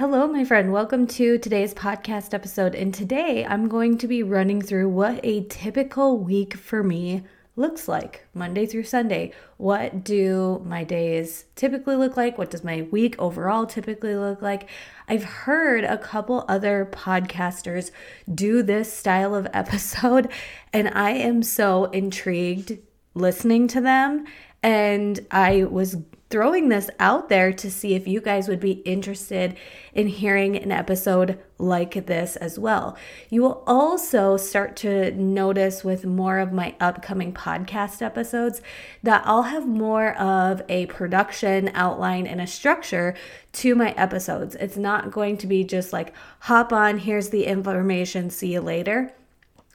Hello, my friend. Welcome to today's podcast episode. And today I'm going to be running through what a typical week for me looks like Monday through Sunday. What do my days typically look like? What does my week overall typically look like? I've heard a couple other podcasters do this style of episode, and I am so intrigued listening to them. And I was throwing this out there to see if you guys would be interested in hearing an episode like this as well. You will also start to notice with more of my upcoming podcast episodes that I'll have more of a production outline and a structure to my episodes. It's not going to be just like hop on, here's the information, see you later.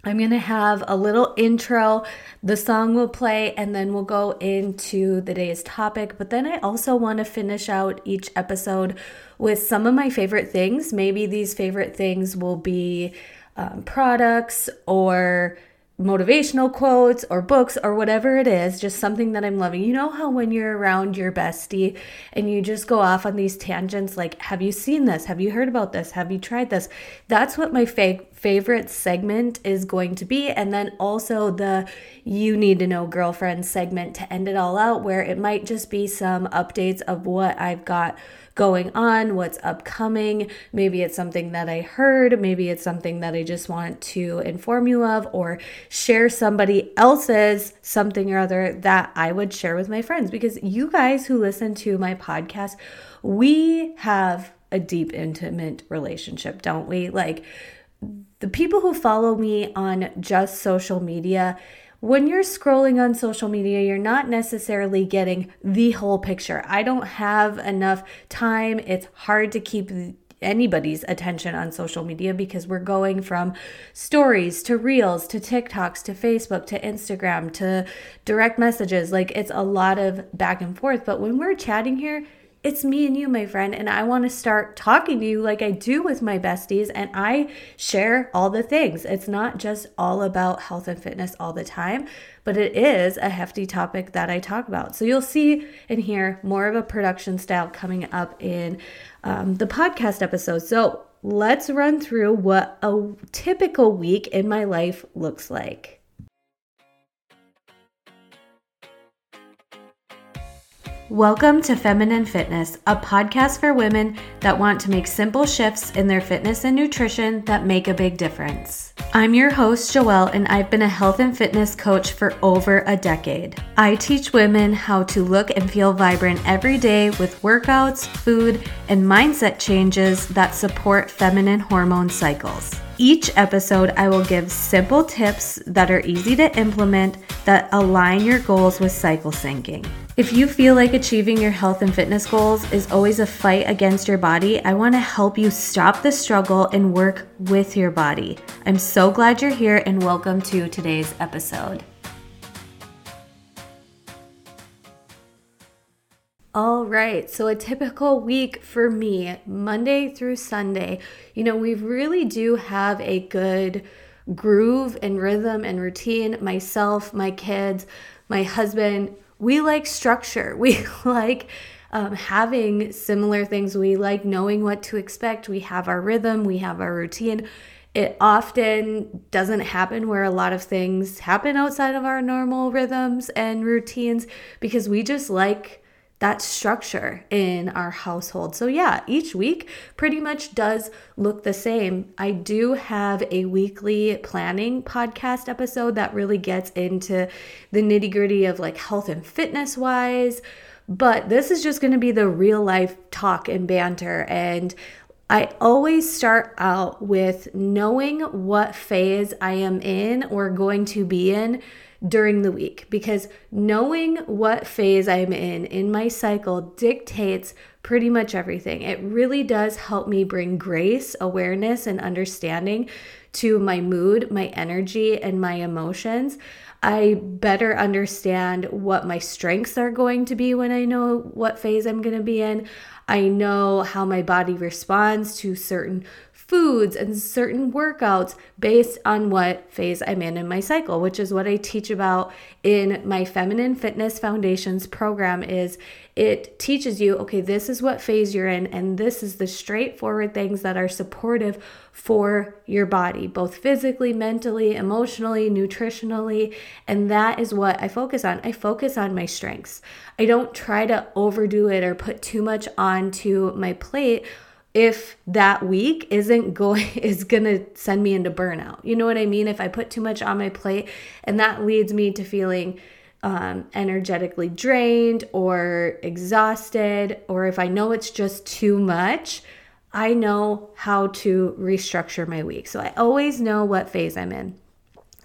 I'm going to have a little intro. The song will play, and then we'll go into the day's topic. But then I also want to finish out each episode with some of my favorite things. Maybe these favorite things will be um, products or motivational quotes or books or whatever it is, just something that I'm loving. You know how when you're around your bestie and you just go off on these tangents like, have you seen this? Have you heard about this? Have you tried this? That's what my fa- favorite segment is going to be. And then also the you need to know girlfriend segment to end it all out, where it might just be some updates of what I've got going on, what's upcoming. Maybe it's something that I heard, maybe it's something that I just want to inform you of or share somebody else's something or other that I would share with my friends because you guys who listen to my podcast, we have a deep intimate relationship, don't we? Like the people who follow me on just social media, when you're scrolling on social media, you're not necessarily getting the whole picture. I don't have enough time. It's hard to keep anybody's attention on social media because we're going from stories to reels to TikToks to Facebook to Instagram to direct messages. Like it's a lot of back and forth. But when we're chatting here, it's me and you, my friend, and I want to start talking to you like I do with my besties, and I share all the things. It's not just all about health and fitness all the time, but it is a hefty topic that I talk about. So you'll see and hear more of a production style coming up in um, the podcast episode. So let's run through what a typical week in my life looks like. Welcome to Feminine Fitness, a podcast for women that want to make simple shifts in their fitness and nutrition that make a big difference. I'm your host, Joelle, and I've been a health and fitness coach for over a decade. I teach women how to look and feel vibrant every day with workouts, food, and mindset changes that support feminine hormone cycles. Each episode, I will give simple tips that are easy to implement that align your goals with cycle syncing. If you feel like achieving your health and fitness goals is always a fight against your body, I want to help you stop the struggle and work with your body. I'm so glad you're here and welcome to today's episode. All right, so a typical week for me, Monday through Sunday, you know, we really do have a good groove and rhythm and routine. Myself, my kids, my husband, we like structure. We like um, having similar things. We like knowing what to expect. We have our rhythm, we have our routine. It often doesn't happen where a lot of things happen outside of our normal rhythms and routines because we just like that structure in our household. So, yeah, each week pretty much does look the same. I do have a weekly planning podcast episode that really gets into the nitty gritty of like health and fitness wise. But this is just going to be the real life talk and banter. And I always start out with knowing what phase I am in or going to be in during the week because knowing what phase I'm in in my cycle dictates pretty much everything. It really does help me bring grace, awareness, and understanding to my mood, my energy, and my emotions. I better understand what my strengths are going to be when I know what phase I'm going to be in. I know how my body responds to certain foods and certain workouts based on what phase I'm in in my cycle, which is what I teach about in my Feminine Fitness Foundations program is it teaches you, okay, this is what phase you're in and this is the straightforward things that are supportive for your body, both physically, mentally, emotionally, nutritionally, and that is what I focus on. I focus on my strengths. I don't try to overdo it or put too much onto my plate if that week isn't going is going to send me into burnout. You know what I mean? If I put too much on my plate and that leads me to feeling um, energetically drained or exhausted, or if I know it's just too much, I know how to restructure my week. So I always know what phase I'm in.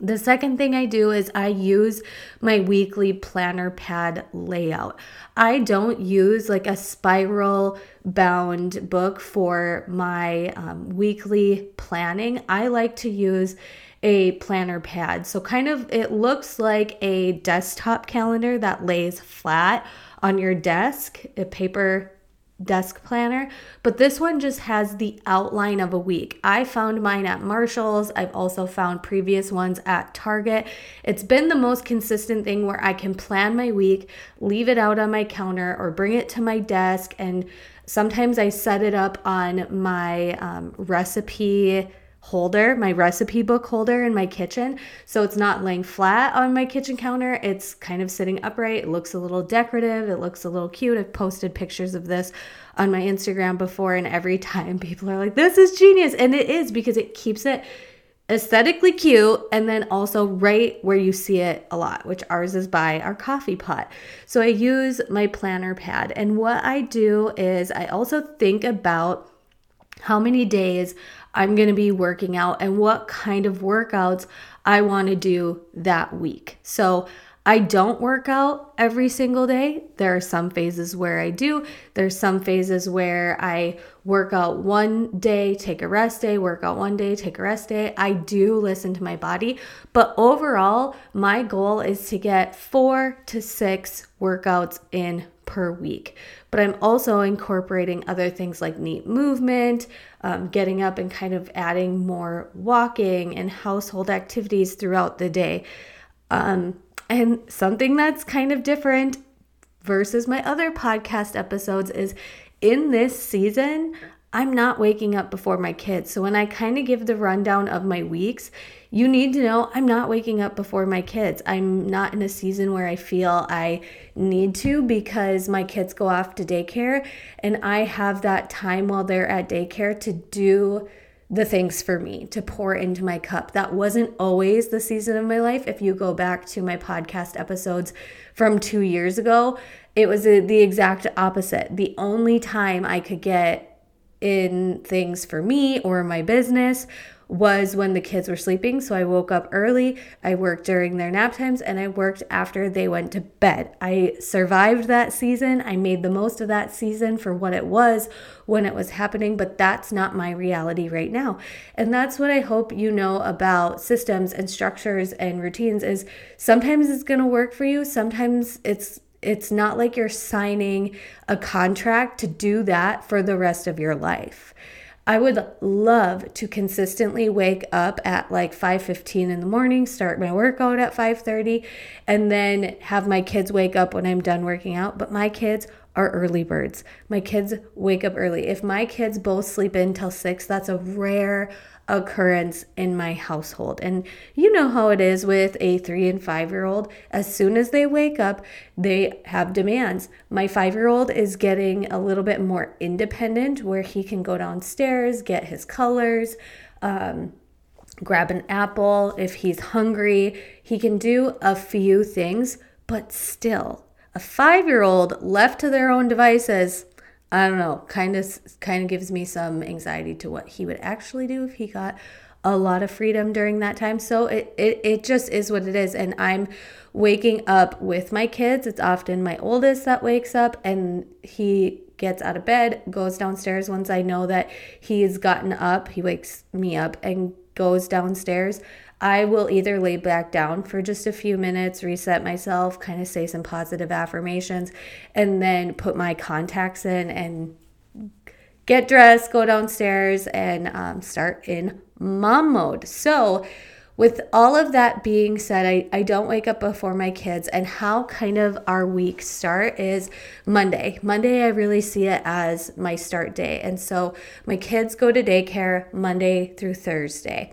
The second thing I do is I use my weekly planner pad layout. I don't use like a spiral bound book for my um, weekly planning. I like to use a planner pad. So, kind of, it looks like a desktop calendar that lays flat on your desk, a paper desk planner, but this one just has the outline of a week. I found mine at Marshall's. I've also found previous ones at Target. It's been the most consistent thing where I can plan my week, leave it out on my counter, or bring it to my desk. And sometimes I set it up on my um, recipe holder, my recipe book holder in my kitchen. So it's not laying flat on my kitchen counter. It's kind of sitting upright. It looks a little decorative. It looks a little cute. I've posted pictures of this on my Instagram before, and every time people are like, this is genius. And it is because it keeps it aesthetically cute and then also right where you see it a lot, which ours is by our coffee pot. So I use my planner pad. And what I do is I also think about how many days I'm going to be working out and what kind of workouts I want to do that week. So I don't work out every single day. There are some phases where I do. There's some phases where I work out one day, take a rest day, work out one day, take a rest day. I do listen to my body, but overall, my goal is to get 4 to 6 workouts in per week. But I'm also incorporating other things like neat movement, um, getting up and kind of adding more walking and household activities throughout the day. Um, and something that's kind of different versus my other podcast episodes is in this season, I'm not waking up before my kids. So when I kind of give the rundown of my weeks, you need to know I'm not waking up before my kids. I'm not in a season where I feel I need to because my kids go off to daycare and I have that time while they're at daycare to do the things for me, to pour into my cup. That wasn't always the season of my life. If you go back to my podcast episodes from two years ago, it was the exact opposite. The only time I could get in things for me or my business was when the kids were sleeping. So I woke up early, I worked during their nap times, and I worked after they went to bed. I survived that season. I made the most of that season for what it was when it was happening, but that's not my reality right now. And that's what I hope you know about systems and structures and routines is sometimes it's going to work for you, sometimes it's it's not like you're signing a contract to do that for the rest of your life. I would love to consistently wake up at like 5:15 in the morning, start my workout at 5:30 and then have my kids wake up when I'm done working out, but my kids are early birds. My kids wake up early. If my kids both sleep in till 6, that's a rare occurrence in my household. And you know how it is with a three and five year old. As soon as they wake up, they have demands. My five year old is getting a little bit more independent where he can go downstairs, get his colors. Um, grab an apple if he's hungry. He can do a few things, but still, a five year old left to their own devices I don't know, kind of kind of gives me some anxiety to what he would actually do if he got a lot of freedom during that time. So it, it it just is what it is and I'm waking up with my kids. It's often my oldest that wakes up and he gets out of bed, goes downstairs once I know that he's gotten up, he wakes me up and goes downstairs. I will either lay back down for just a few minutes, reset myself, kind of say some positive affirmations, and then put my contacts in and get dressed, go downstairs, and um, start in mom mode. So, with all of that being said, I, I don't wake up before my kids, and how kind of our week start is Monday. Monday, I really see it as my start day. And so my kids go to daycare Monday through Thursday.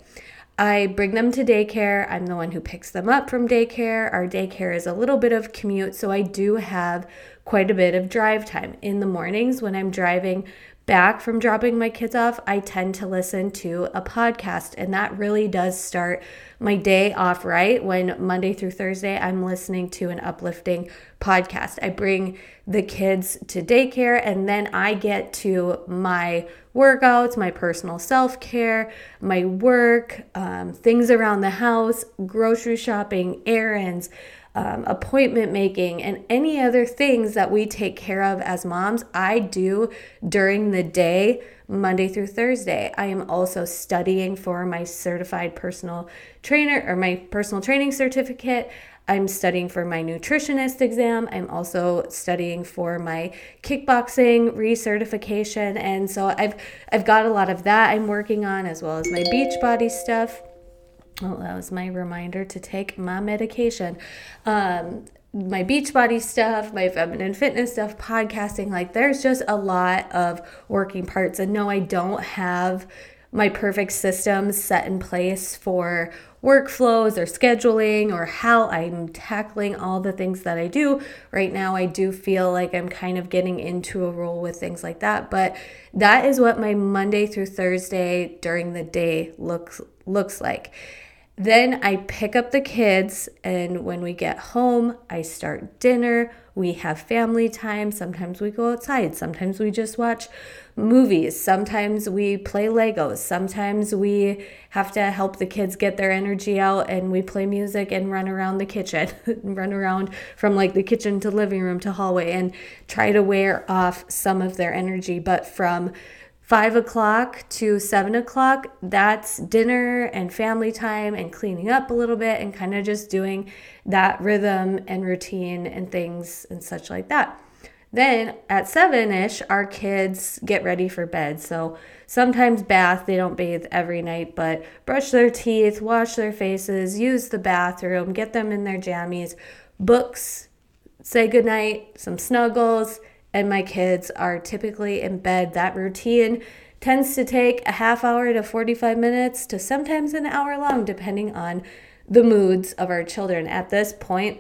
I bring them to daycare. I'm the one who picks them up from daycare. Our daycare is a little bit of commute, so I do have quite a bit of drive time. In the mornings when I'm driving back from dropping my kids off, I tend to listen to a podcast, and that really does start my day off right when Monday through Thursday I'm listening to an uplifting podcast. I bring the kids to daycare, and then I get to my workouts, my personal self care, my work, um, things around the house, grocery shopping, errands um, appointment making, and any other things that we take care of as moms, I do during the day, Monday through Thursday. I am also studying for my certified personal trainer or my personal training certificate. I'm studying for my nutritionist exam. I'm also studying for my kickboxing recertification. And so I've I've got a lot of that I'm working on as well as my Beachbody stuff. Oh, that was my reminder to take my medication. Um, my Beachbody stuff, my feminine fitness stuff, podcasting, like there's just a lot of working parts. And no, I don't have my perfect systems set in place for workflows or scheduling or how I'm tackling all the things that I do. Right now, I do feel like I'm kind of getting into a role with things like that, but that is what my Monday through Thursday during the day looks looks like. Then I pick up the kids, and when we get home, I start dinner. We have family time. Sometimes we go outside. Sometimes we just watch movies. Sometimes we play Legos. Sometimes we have to help the kids get their energy out and we play music and run around the kitchen, run around from like the kitchen to living room to hallway and try to wear off some of their energy. But from five o'clock to seven o'clock, that's dinner and family time and cleaning up a little bit and kind of just doing that rhythm and routine and things and such like that. Then at seven ish, our kids get ready for bed. So sometimes bath, they don't bathe every night, but brush their teeth, wash their faces, use the bathroom, get them in their jammies, books, say goodnight, some snuggles, and my kids are typically in bed. That routine tends to take a half hour to 45 minutes to sometimes an hour long, depending on the moods of our children. At this point,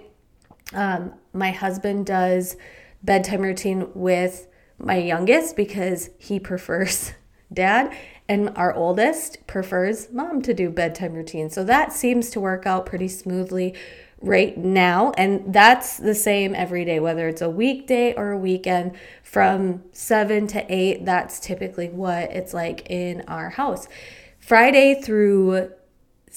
um, my husband does bedtime routine with my youngest because he prefers dad and our oldest prefers mom to do bedtime routine. So that seems to work out pretty smoothly right now. And that's the same every day, whether it's a weekday or a weekend from seven to eight. That's typically what it's like in our house. Friday through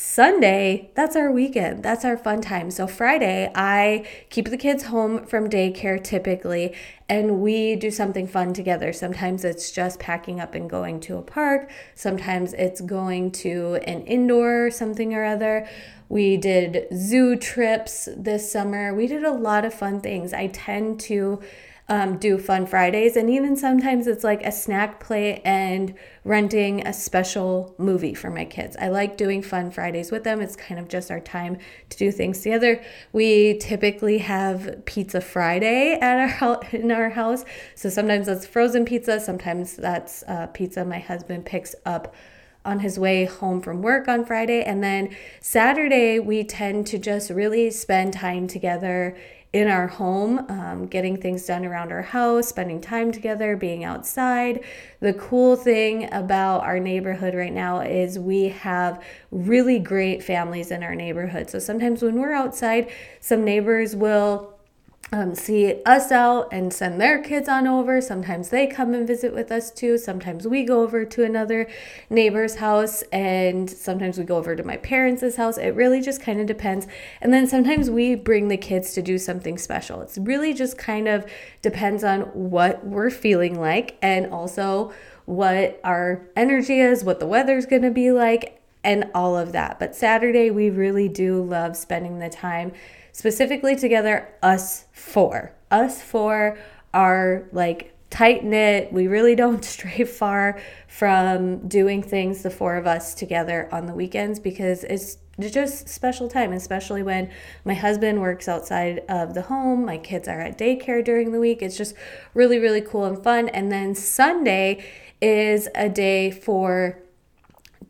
Sunday, that's our weekend. That's our fun time. So, Friday, I keep the kids home from daycare typically, and we do something fun together. Sometimes it's just packing up and going to a park, sometimes it's going to an indoor something or other. We did zoo trips this summer. We did a lot of fun things. I tend to um, do fun Fridays, and even sometimes it's like a snack plate and renting a special movie for my kids. I like doing fun Fridays with them. It's kind of just our time to do things together. We typically have Pizza Friday at our in our house, so sometimes that's frozen pizza, sometimes that's uh, pizza my husband picks up on his way home from work on Friday. And then Saturday, we tend to just really spend time together in our home, um, getting things done around our house, spending time together, being outside. The cool thing about our neighborhood right now is we have really great families in our neighborhood. So sometimes when we're outside, some neighbors will um, see us out and send their kids on over. Sometimes they come and visit with us too. Sometimes we go over to another neighbor's house, and sometimes we go over to my parents' house. It really just kind of depends. And then sometimes we bring the kids to do something special. It's really just kind of depends on what we're feeling like and also what our energy is, what the weather's going to be like, and all of that. But Saturday, we really do love spending the time specifically together, us four. Us four are like tight knit. We really don't stray far from doing things, the four of us together on the weekends, because it's just special time, especially when my husband works outside of the home. My kids are at daycare during the week. It's just really, really cool and fun. And then Sunday is a day for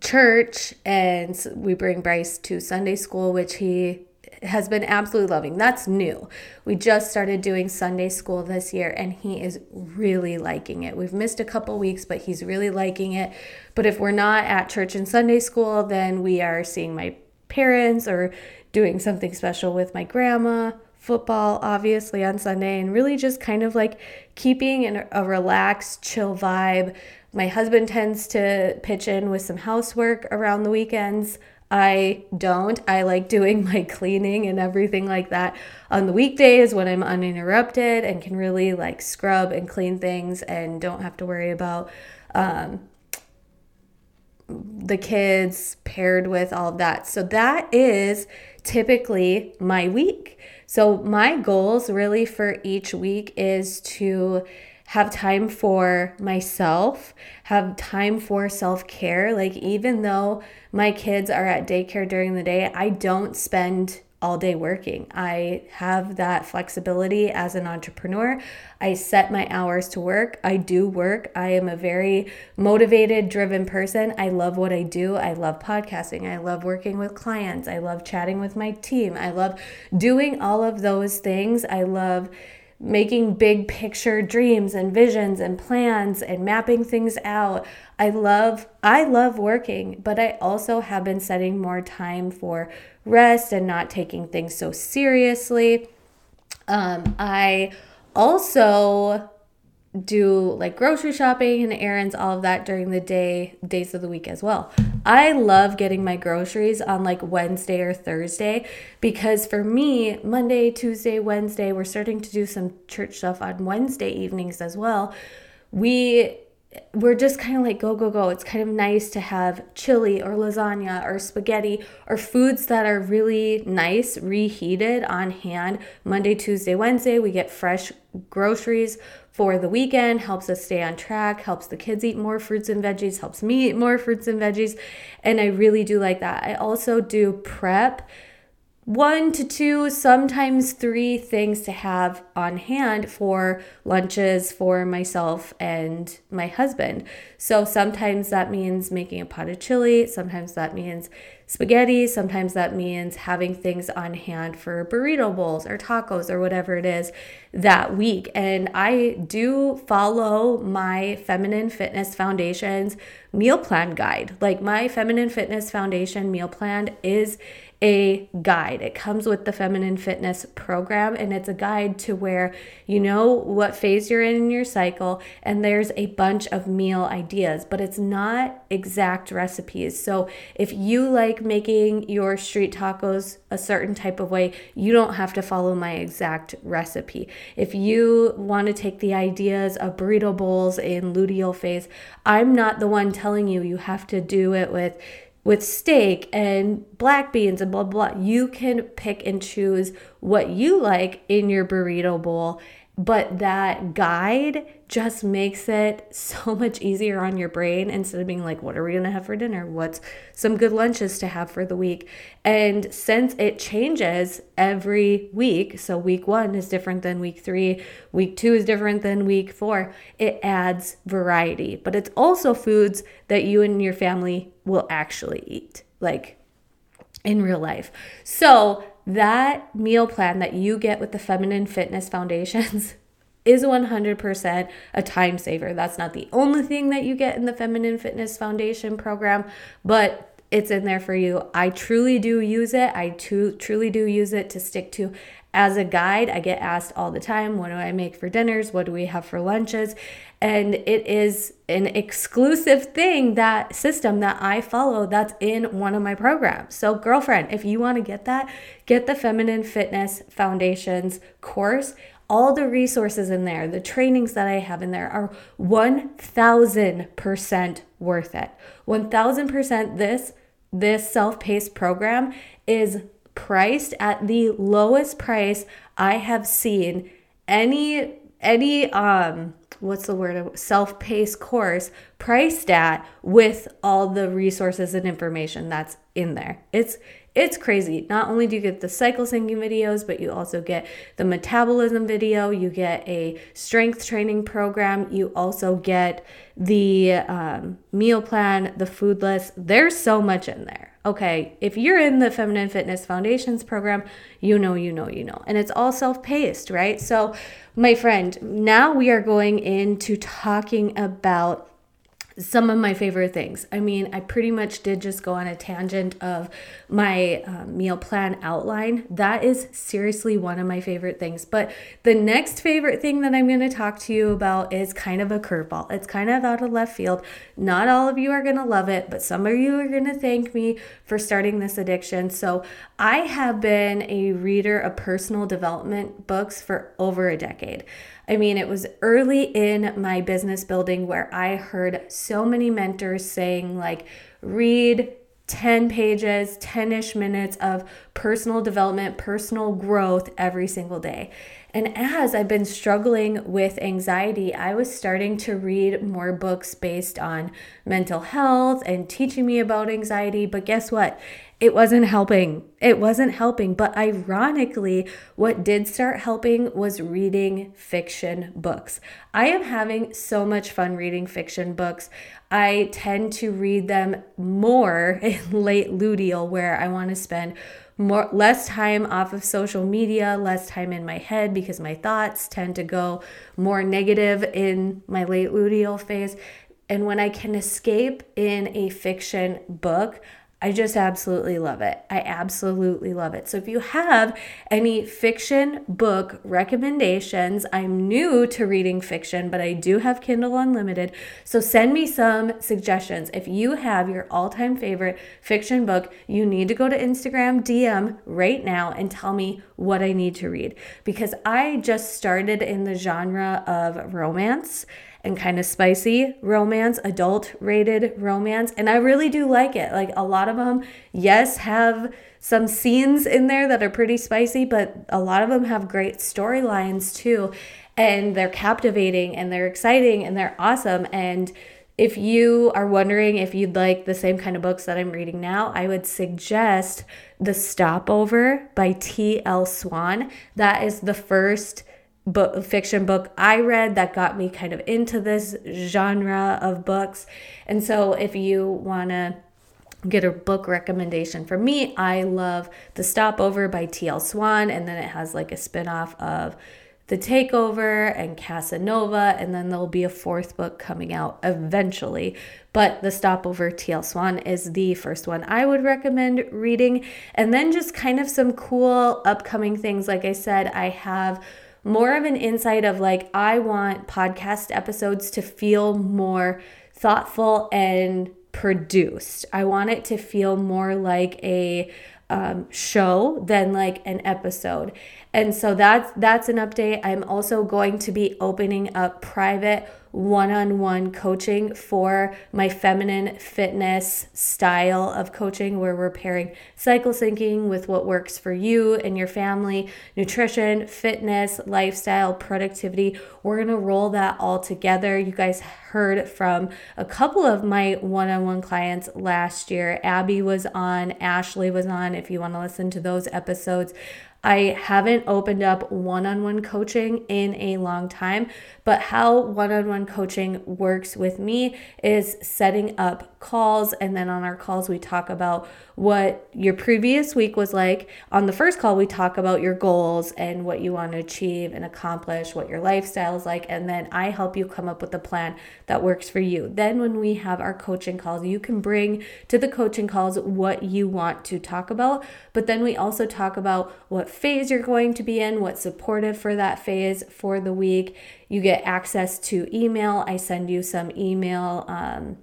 church, and we bring Bryce to Sunday school, which he has been absolutely loving. That's new. We just started doing Sunday school this year and he is really liking it. We've missed a couple weeks, but he's really liking it. But if we're not at church and Sunday school, then we are seeing my parents or doing something special with my grandma. Football, obviously, on Sunday, and really just kind of like keeping in a relaxed, chill vibe. My husband tends to pitch in with some housework around the weekends. I don't. I like doing my cleaning and everything like that on the weekdays when I'm uninterrupted and can really like scrub and clean things and don't have to worry about um, the kids paired with all of that. So that is typically my week. So my goals really for each week is to have time for myself, have time for self care. Like, even though my kids are at daycare during the day, I don't spend all day working. I have that flexibility as an entrepreneur. I set my hours to work. I do work. I am a very motivated, driven person. I love what I do. I love podcasting. I love working with clients. I love chatting with my team. I love doing all of those things. I love making big picture dreams and visions and plans and mapping things out. I love I love working, but I also have been setting more time for rest and not taking things so seriously. Um, I also do like grocery shopping and errands, all of that during the day, days of the week as well. I love getting my groceries on like Wednesday or Thursday because for me, Monday, Tuesday, Wednesday, we're starting to do some church stuff on Wednesday evenings as well. We we're just kind of like go go go it's kind of nice to have chili or lasagna or spaghetti or foods that are really nice reheated on hand monday tuesday wednesday we get fresh groceries for the weekend, helps us stay on track, helps the kids eat more fruits and veggies, helps me eat more fruits and veggies. And I really do like that. I also do prep one to two, sometimes three things to have on hand for lunches for myself and my husband. So sometimes that means making a pot of chili, sometimes that means spaghetti, sometimes that means having things on hand for burrito bowls or tacos or whatever it is that week. And I do follow my Feminine Fitness Foundation's meal plan guide. Like my Feminine Fitness Foundation meal plan is a guide. It comes with the Feminine Fitness program, and it's a guide to where you know what phase you're in in your cycle, and there's a bunch of meal ideas, but it's not exact recipes. So if you like making your street tacos a certain type of way, you don't have to follow my exact recipe. If you want to take the ideas of burrito bowls in luteal phase, I'm not the one telling you you have to do it with with steak and black beans and blah, blah. You can pick and choose what you like in your burrito bowl but that guide just makes it so much easier on your brain instead of being like, what are we to have for dinner? What's some good lunches to have for the week? And since it changes every week, so week one is different than week three, week two is different than week four, it adds variety. But it's also foods that you and your family will actually eat, like in real life. So that meal plan that you get with the Feminine Fitness Foundations is 100% a time saver. That's not the only thing that you get in the Feminine Fitness Foundation program, but it's in there for you. I truly do use it. I truly do use it to stick to as a guide. I get asked all the time, what do I make for dinners? What do we have for lunches? And it is an exclusive thing, that system that I follow that's in one of my programs. So, girlfriend, if you want to get that, get the Feminine Fitness Foundations course. All the resources in there, the trainings that I have in there are 1000% worth it. 1000% this this self-paced program is priced at the lowest price I have seen any any um what's the word self-paced course priced at with all the resources and information that's in there it's it's crazy. Not only do you get the cycle syncing videos, but you also get the metabolism video, you get a strength training program, you also get the um, meal plan, the food list. There's so much in there. Okay, if you're in the Feminine Fitness Foundations program, you know, you know, you know. And it's all self paced, right? So, my friend, now we are going into talking about some of my favorite things. I mean, I pretty much did just go on a tangent of my uh, meal plan outline. That is seriously one of my favorite things. But the next favorite thing that I'm going to talk to you about is kind of a curveball. It's kind of out of left field. Not all of you are going to love it, but some of you are going to thank me for starting this addiction. So, I have been a reader of personal development books for over a decade. I mean, it was early in my business building where I heard so many mentors saying, like, read 10 pages, 10 ish minutes of personal development, personal growth every single day. And as I've been struggling with anxiety, I was starting to read more books based on mental health and teaching me about anxiety. But guess what? it wasn't helping. It wasn't helping. But ironically, what did start helping was reading fiction books. I am having so much fun reading fiction books. I tend to read them more in late luteal, where I want to spend more less time off of social media, less time in my head because my thoughts tend to go more negative in my late luteal phase. And when I can escape in a fiction book, I just absolutely love it. I absolutely love it. So if you have any fiction book recommendations, I'm new to reading fiction, but I do have Kindle Unlimited. So send me some suggestions. If you have your all time favorite fiction book, you need to go to Instagram DM right now and tell me what I need to read because I just started in the genre of romance and kind of spicy romance, adult rated romance. And I really do like it. Like a lot of them, yes, have some scenes in there that are pretty spicy, but a lot of them have great storylines too. And they're captivating and they're exciting and they're awesome. And if you are wondering if you'd like the same kind of books that I'm reading now, I would suggest The Stopover by T.L. Swan. That is the first book fiction book I read that got me kind of into this genre of books. And so if you want to get a book recommendation from me, I love The Stopover by T.L. Swan and then it has like a spin-off of The Takeover and Casanova and then there'll be a fourth book coming out eventually. But The Stopover T.L. Swan is the first one I would recommend reading and then just kind of some cool upcoming things like I said, I have more of an insight of like, I want podcast episodes to feel more thoughtful and produced. I want it to feel more like a um, show than like an episode. And so that's that's an update. I'm also going to be opening up private one on one coaching for my feminine fitness style of coaching, where we're pairing cycle syncing with what works for you and your family, nutrition, fitness, lifestyle, productivity. We're going to roll that all together. You guys heard from a couple of my one on one clients last year. Abby was on, Ashley was on. If you want to listen to those episodes, I haven't opened up one on one coaching in a long time, but how one on one coaching works with me is setting up calls. And then on our calls, we talk about what your previous week was like. On the first call, we talk about your goals and what you want to achieve and accomplish, what your lifestyle is like. And then I help you come up with a plan that works for you. Then, when we have our coaching calls, you can bring to the coaching calls what you want to talk about. But then we also talk about what phase you're going to be in, what's supportive for that phase for the week. You get access to email. I send you some email um,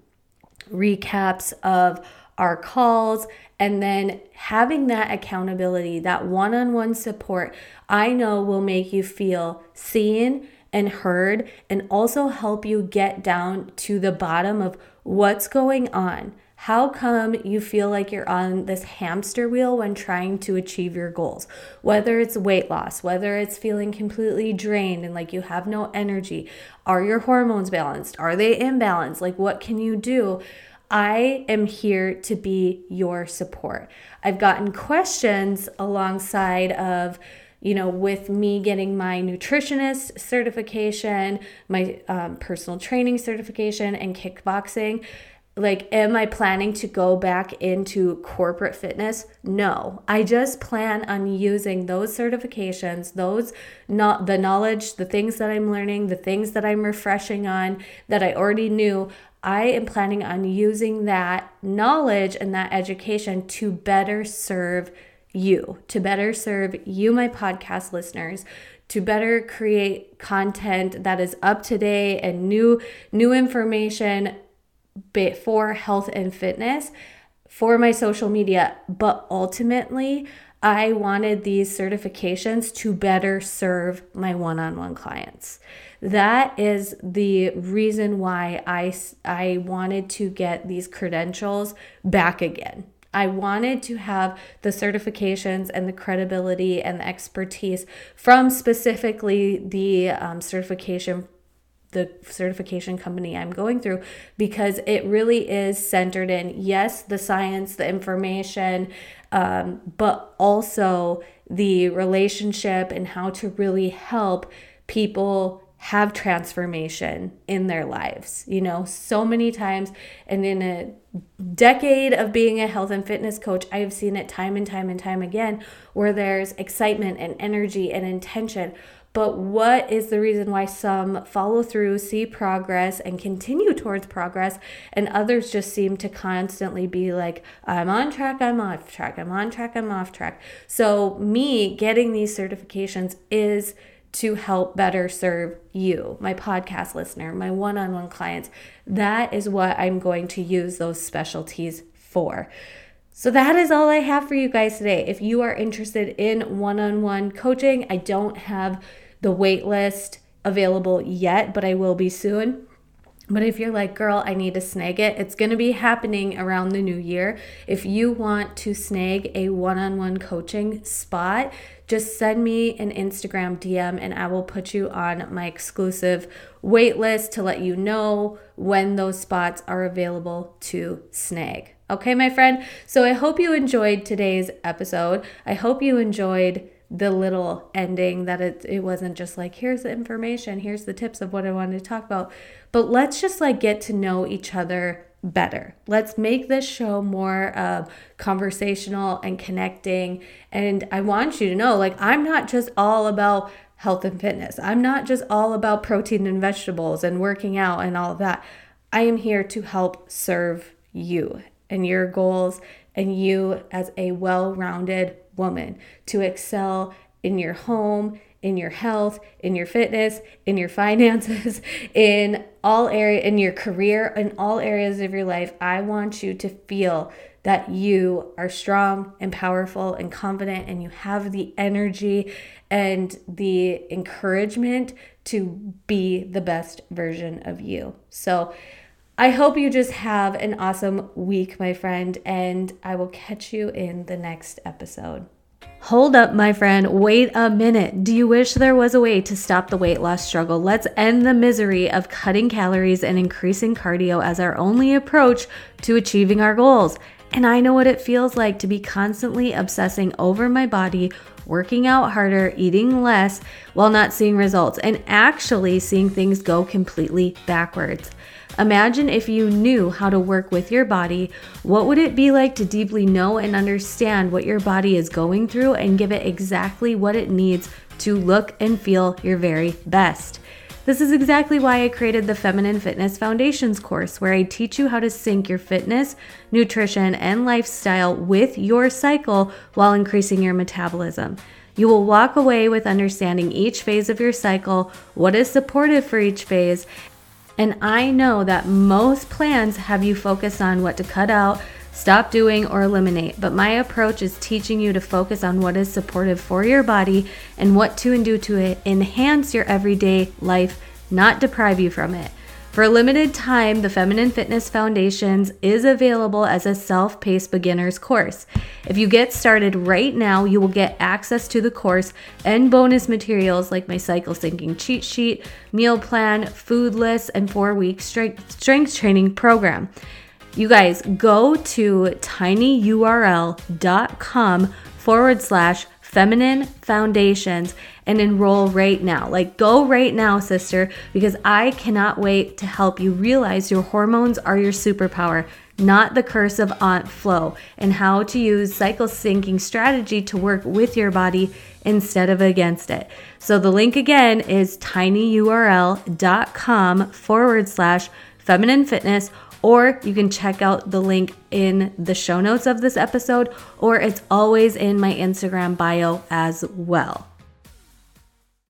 recaps of our calls and then having that accountability, that one on one support, I know will make you feel seen and heard and also help you get down to the bottom of What's going on? How come you feel like you're on this hamster wheel when trying to achieve your goals? Whether it's weight loss, whether it's feeling completely drained and like you have no energy, are your hormones balanced? Are they imbalanced? Like, what can you do? I am here to be your support. I've gotten questions alongside of, you know, with me getting my nutritionist certification, my um, personal training certification, and kickboxing like am i planning to go back into corporate fitness? No. I just plan on using those certifications those not the knowledge the things that i'm learning the things that i'm refreshing on that i already knew. I am planning on using that knowledge and that education to better serve you to better serve you my podcast listeners to better create content that is up to date and new new information for health and fitness for my social media, but ultimately, I wanted these certifications to better serve my one on one clients. That is the reason why I, I wanted to get these credentials back again. I wanted to have the certifications and the credibility and the expertise from specifically the um, certification the certification company I'm going through because it really is centered in yes, the science, the information, um, but also the relationship and how to really help people have transformation in their lives. You know, so many times, and in a decade of being a health and fitness coach, I have seen it time and time and time again where there's excitement and energy and intention but what is the reason why some follow through, see progress, and continue towards progress, and others just seem to constantly be like, I'm on track, I'm off track, I'm on track, I'm off track. So, me getting these certifications is to help better serve you, my podcast listener, my one on one clients. That is what I'm going to use those specialties for. So, that is all I have for you guys today. If you are interested in one on one coaching, I don't have the wait list available yet, but I will be soon. But if you're like, girl, I need to snag it, it's going to be happening around the new year. If you want to snag a one on one coaching spot, just send me an Instagram DM and I will put you on my exclusive wait list to let you know when those spots are available to snag. Okay, my friend? So I hope you enjoyed today's episode. I hope you enjoyed the little ending that it it wasn't just like here's the information, here's the tips of what I wanted to talk about, but let's just like get to know each other better. Let's make this show more uh, conversational and connecting. And I want you to know like, I'm not just all about health and fitness, I'm not just all about protein and vegetables and working out and all of that. I am here to help serve you and your goals and you as a well rounded woman to excel in your home, in your health, in your fitness, in your finances, in all area in your career, in all areas of your life. I want you to feel that you are strong and powerful and confident and you have the energy and the encouragement to be the best version of you. So, I hope you just have an awesome week, my friend, and I will catch you in the next episode. Hold up, my friend. Wait a minute. Do you wish there was a way to stop the weight loss struggle? Let's end the misery of cutting calories and increasing cardio as our only approach to achieving our goals. And I know what it feels like to be constantly obsessing over my body, working out harder, eating less, while not seeing results, and actually seeing things go completely backwards. Imagine if you knew how to work with your body, what would it be like to deeply know and understand what your body is going through and give it exactly what it needs to look and feel your very best? This is exactly why I created the Feminine Fitness Foundations course, where I teach you how to sync your fitness, nutrition, and lifestyle with your cycle while increasing your metabolism. You will walk away with understanding each phase of your cycle, what is supportive for each phase, and I know that most plans have you focus on what to cut out, stop doing, or eliminate. But my approach is teaching you to focus on what is supportive for your body and what to do to enhance your everyday life, not deprive you from it. For a limited time, the Feminine Fitness Foundations is available as a self paced beginner's course. If you get started right now, you will get access to the course and bonus materials like my cycle syncing cheat sheet, meal plan, food list, and four week strength, strength training program. You guys go to tinyurl.com forward slash feminine foundations and enroll right now. Like, go right now, sister, because I cannot wait to help you realize your hormones are your superpower, not the curse of Aunt Flo, and how to use cycle syncing strategy to work with your body instead of against it. So, the link again is tinyurl.com forward slash feminine fitness or you can check out the link in the show notes of this episode, or it's always in my Instagram bio as well.